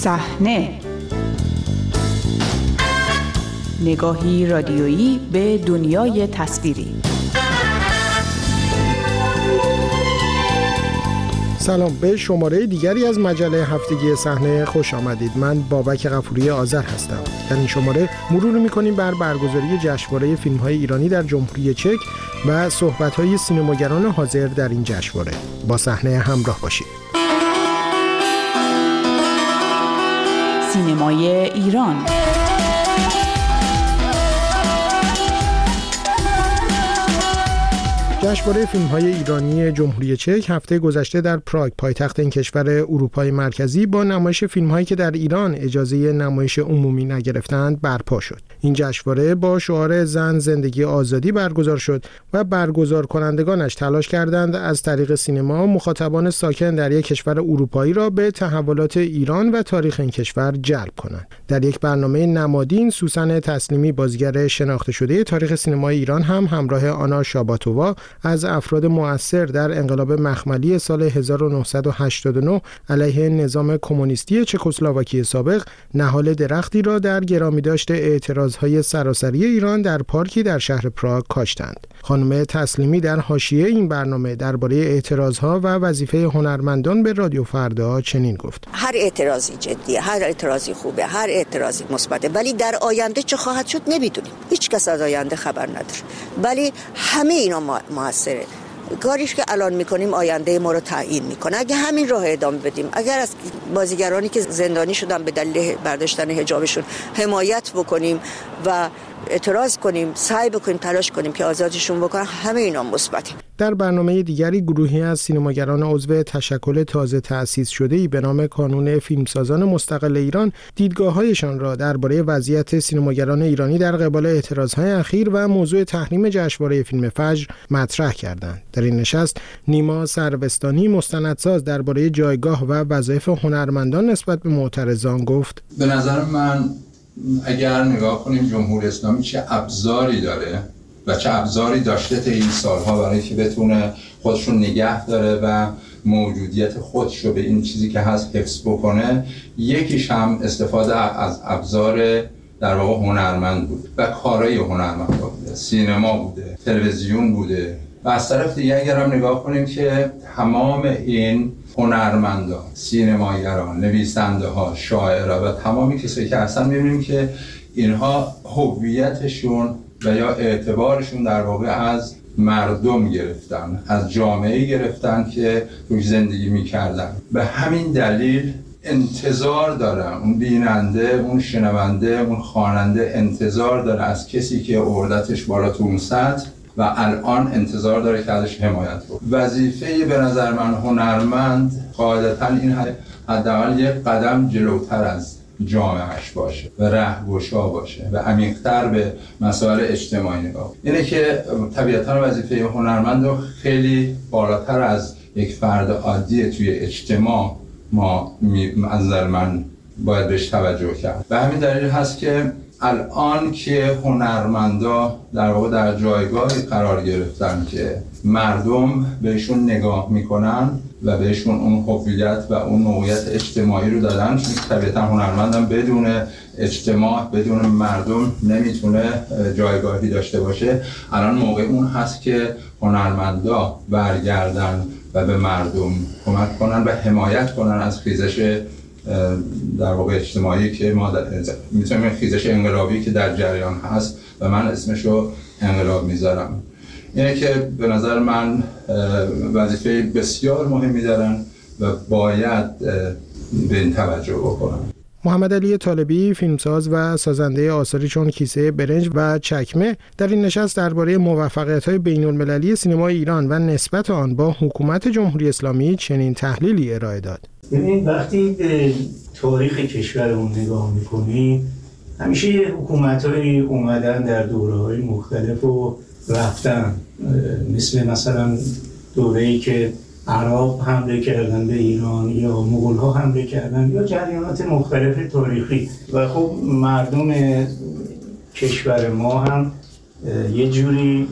صحنه. نگاهی رادیویی به دنیای تصویری. سلام به شماره دیگری از مجله هفتگی صحنه خوش آمدید. من بابک غفوری آذر هستم. در این شماره مرور می‌کنیم بر برگزاری جشنواره فیلم های ایرانی در جمهوری چک و صحبت های سینماگران حاضر در این جشنواره. با صحنه همراه باشید. سینمای ایران. جشنواره فیلم های ایرانی جمهوری چک هفته گذشته در پراگ پایتخت این کشور اروپای مرکزی با نمایش فیلم هایی که در ایران اجازه نمایش عمومی نگرفتند برپا شد. این جشنواره با شعار زن زندگی آزادی برگزار شد و برگزار کنندگانش تلاش کردند از طریق سینما مخاطبان ساکن در یک کشور اروپایی را به تحولات ایران و تاریخ این کشور جلب کنند. در یک برنامه نمادین سوسن تسلیمی بازیگر شناخته شده تاریخ سینمای ایران هم همراه آنا شاباتووا از افراد مؤثر در انقلاب مخملی سال 1989 علیه نظام کمونیستی چکسلواکی سابق نهال درختی را در گرامی داشته اعتراضهای سراسری ایران در پارکی در شهر پراگ کاشتند. خانم تسلیمی در حاشیه این برنامه درباره اعتراضها و وظیفه هنرمندان به رادیو فردا چنین گفت: هر اعتراضی جدیه، هر اعتراضی خوبه، هر اعتراضی مثبته، ولی در آینده چه خواهد شد نمی‌دونیم. هیچ کس از آینده خبر نداره. ولی همه اینا موثره کاریش که الان می‌کنیم آینده ما رو تعیین می‌کنه. اگه همین راه ادامه بدیم اگر از بازیگرانی که زندانی شدن به دلیل برداشتن حجابشون حمایت بکنیم و اعتراض کنیم سعی بکنیم تلاش کنیم که آزادشون بکنن همه اینا مثبته در برنامه دیگری گروهی از سینماگران عضو تشکل تازه تأسیس شده ای به نام کانون فیلمسازان مستقل ایران دیدگاههایشان را درباره وضعیت سینماگران ایرانی در قبال اعتراضهای اخیر و موضوع تحریم جشنواره فیلم فجر مطرح کردند. در این نشست نیما سروستانی مستندساز درباره جایگاه و وظایف هنرمندان نسبت به معترضان گفت. به نظر من اگر نگاه کنیم جمهوری اسلامی چه ابزاری داره و چه ابزاری داشته تا این سالها برای که بتونه خودشون نگه داره و موجودیت خودش رو به این چیزی که هست حفظ بکنه یکیش هم استفاده از ابزار در واقع هنرمند بود و کارای هنرمند بوده. سینما بوده تلویزیون بوده. از طرف دیگه اگر هم نگاه کنیم که تمام این هنرمندان سینمایران نویسنده ها شاعرها و تمامی کسایی که اصلا می‌بینیم که اینها هویتشون و یا اعتبارشون در واقع از مردم گرفتن از جامعه گرفتن که روش زندگی می‌کردن. به همین دلیل انتظار دارن اون بیننده اون شنونده اون خواننده انتظار داره از کسی که اردتش بالا تو اون سطح و الان انتظار داره که ازش حمایت رو وظیفه به نظر من هنرمند قاعدتا این حداقل یک قدم جلوتر از جامعهش باشه و رهگشا باشه و عمیقتر به مسائل اجتماعی نگاه اینه که طبیعتا وظیفه هنرمند رو خیلی بالاتر از یک فرد عادی توی اجتماع ما از نظر من باید بهش توجه کرد. و همین دلیل هست که الان که هنرمندا در واقع در جایگاهی قرار گرفتن که مردم بهشون نگاه می‌کنن و بهشون اون هویت و اون موقعیت اجتماعی رو دادن چون طبیعتا هنرمندم بدون اجتماع بدون مردم نمی‌تونه جایگاهی داشته باشه. الان موقع اون هست که هنرمندا برگردن و به مردم کمک کنن و حمایت کنن از خیزش در واقع اجتماعی که ما می‌تونیم خیزش انقلابی که در جریان هست و من اسمش رو انقلاب می‌ذارم اینه که به نظر من وظیفه بسیار مهمی دارن و باید به این توجه بکنم محمد علی طالبی فیلمساز و سازنده آثاری چون کیسه برنج و چکمه در این نشست درباره موفقیت های بین المللی سینما ایران و نسبت آن با حکومت جمهوری اسلامی چنین تحلیلی ارائه داد. ببینید وقتی به تاریخ کشورمون نگاه می‌کنی همیشه یه حکومت های اومدن در دوره های مختلف و رفتن. مثل مثلا دوره ای که عراق حمله کردن به ایران یا مغول ها حمله کردن یا جریانات مختلف تاریخی. و خب مردم کشور ما هم یه جوری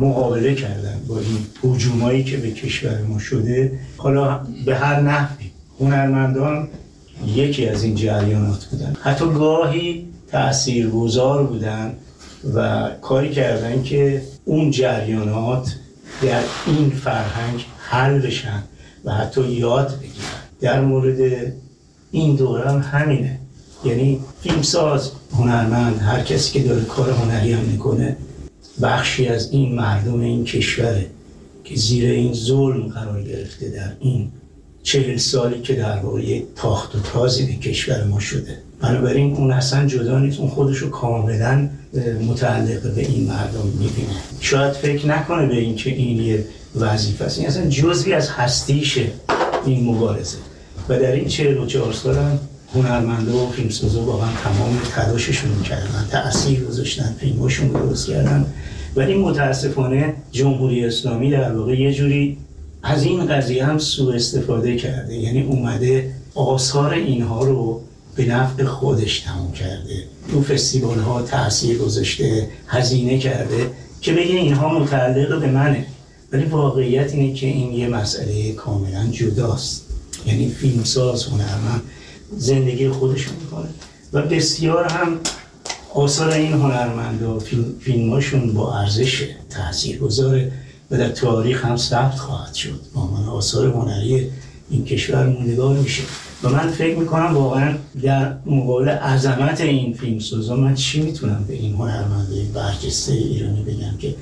مقابله کردن با این هجومایی که به کشور ما شده. حالا به هر نحوی هنرمندان یکی از این جریانات بودن. حتی گاهی تاثیرگذار بودن و کاری کردن که اون جریانات در این فرهنگ حل بشن و حتی یاد بگیرن. در مورد این دوره هم همینه. یعنی فیلمساز هنرمند هر کسی که داره کار هنری هم می‌کنه بخشی از این مردم این کشوره که زیر این ظلم قرار گرفته در این چهل سالی که در واقع تاخت و تازی به کشور ما شده. بنابراین اون اصلا جدا نیست اون خودش رو کاملا متعلق به این مردم می‌بینه. شاید فکر نکنه به اینکه این یه وظیفه است. این اصلا جزوی از هستیشه این مبارزه. و در این چهل و چهار سال هم هنرمنده و فیلمسازا واقعا تمام تلاششون کردن تأثیر گذاشتن فیلماشون درست کردن. ولی متاسفانه جمهوری اسلامی در واقع یه جوری از این قضیه هم سوء استفاده کرده. یعنی اومده آثار اینها رو به نفع خودش تموم کرده. تو فستیوال ها تاثیر گذاشته هزینه کرده که بگه اینها متعلق به منه. ولی واقعیت اینه که این یه مسئله کاملا جداست. یعنی فیلمساز هنرمند زندگی خودشون می‌کنه. و بسیار هم آثار این هنرمند فیلم، فیلماشون با ارزش تاثیر گذاره و در تاریخ هم ثبت خواهد شد. با من آثار هنری این کشور موندگار میشه. و من فکر می‌کنم واقعا در مقابل عظمت این فیلم سوزا من چی می‌تونم به این هنرمنده برجسته ایرانی بگم که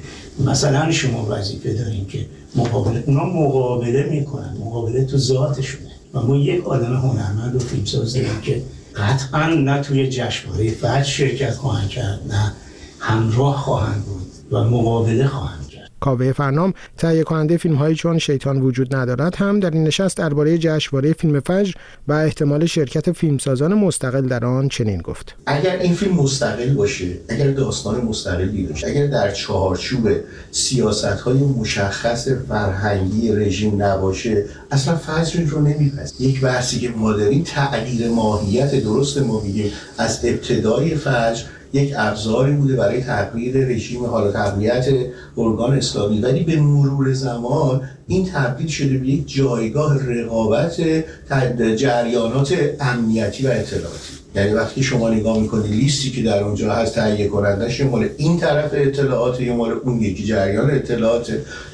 مثلا شما وظیفه داریم که مقابله اونا مقابله می‌کنن مقابله تو ذاتشونه. و ما یک آدم هنرمند و فیلمساز داریم که قطعا نه توی جشنواره فجر شرکت خواهند کرد نه همراه خواهند بود و مقابله خواهند کاوه فرنام تهیه کننده فیلم هایی چون شیطان وجود ندارد هم در این نشست درباره جشنواره فیلم فجر و احتمال شرکت فیلمسازان مستقل در آن چنین گفت. اگر این فیلم مستقل باشه اگر داستان مستقلی باشه اگر در چهارچوب سیاست های مشخص فرهنگی رژیم نباشه اصلا فجر رو نمیپذیره یک بحثی که ما داریم تغییر ماهیت درست ما از ابتدای فجر یک ابزاری بوده برای تغییر رژیم حالا تقویت ارگان اسلامی. ولی به مرور زمان این تبدیل شده به یک جایگاه رقابت جریانات امنیتی و اطلاعاتی. یعنی وقتی شما نگاه می‌کنید لیستی که در اونجا هست تهیه کنندش مال این طرف اطلاعات یا مال اون یکی جریان اطلاعات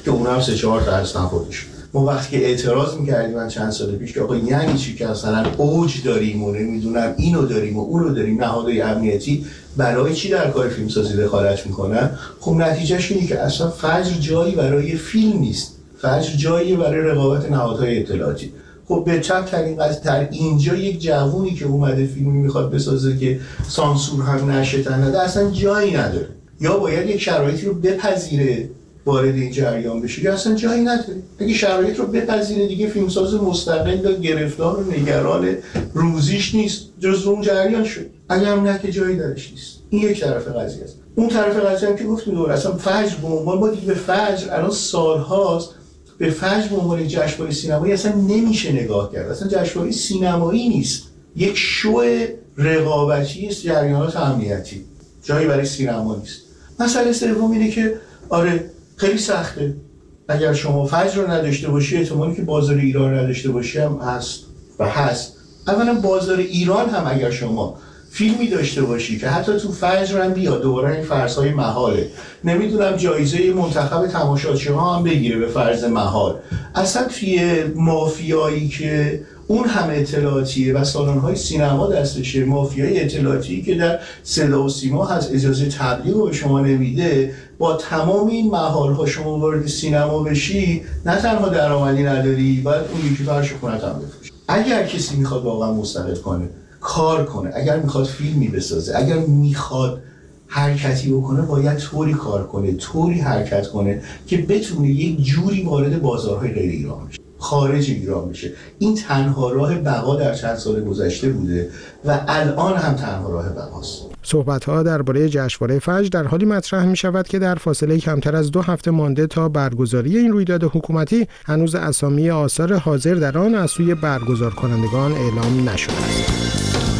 که اون سه چهار تا هستن خودشون. ما وقتی که اعتراض می‌کردیم من چند سال پیش که آقا یعنی چی که اصلا اوج داریم و نمی‌دونم اینو داریم و اونو داریم نهادهای امنیتی برای چی در کار فیلمسازی دخالت می‌کنن؟ خب نتیجهش اینه که اصلا فجر جایی برای فیلم نیست. فجر جایی برای رقابت نهادهای اطلاعاتی. خب به چپ ترین در اینجا یک جوونی که اومده فیلمی می‌خواد بسازه که سانسور هم نشه تنده اصلا جایی نداره. یا باید یک شرایطی رو بپذیره. وارد این جریان بشه. یا اصلا جایی نداره. اگه شرایط رو بپذیره دیگه فیلمساز مستقل و گرفتار و نگران روزیش نیست. جز اون جریان شد. اگر نه که جایی درش نیست. این یک طرف قضیه است. اون طرف قضیه هم که گفتیم دور اصلا فجر به عنوان ما دیگه فجر الان سالهاست به فجر به عنوان جشنواره سینمایی اصلا نمیشه نگاه کرد. اصلا جشنواره سینمایی نیست. یک شو رقابتی است جریانات امنیتی. جایی برای سینما نیست. مسئله سوم اینه که آره خیلی سخته. اگر شما فجر رو نداشته باشی احتمالی که بازار ایران نداشته باشی هم هست و هست. اولا بازار ایران هم اگر شما فیلمی داشته باشی که حتی تو فجر هم بیاد دوباره این فرض های محاله. نمی‌دونم جایزه منتخب تماشاچی ها هم بگیره به فرض محال. اصلا توی مافیایی که اون هم اطلاعاتیه و سالن های سینما دستشه مافیای اطلاعاتی که در صدا و سیما هست اجازه تبلیغ به شما نمیده با تمام این محال ها شما وارد سینما بشی نه تنها درآمدی نداری باید اون یکی فرش خونت هم بفروشی. اگر کسی می‌خواد واقعا مستقل کنه کار کنه. اگر می‌خواد فیلمی بسازه اگر می‌خواد حرکتی بکنه باید طوری کار کنه طوری حرکت کنه که بتونه یک جوری وارد بازارهای غیر ایران بشه خارج ایران بشه. این تنها راه بقا در چند سال گذشته بوده و الان هم تنها راه بقاست. صحبت ها درباره جشنواره فجر در حالی مطرح می شود که در فاصله کمتر از دو هفته مانده تا برگزاری این رویداد حکومتی هنوز اسامی آثار حاضر در آن از سوی برگزار کنندگان اعلام نشده است.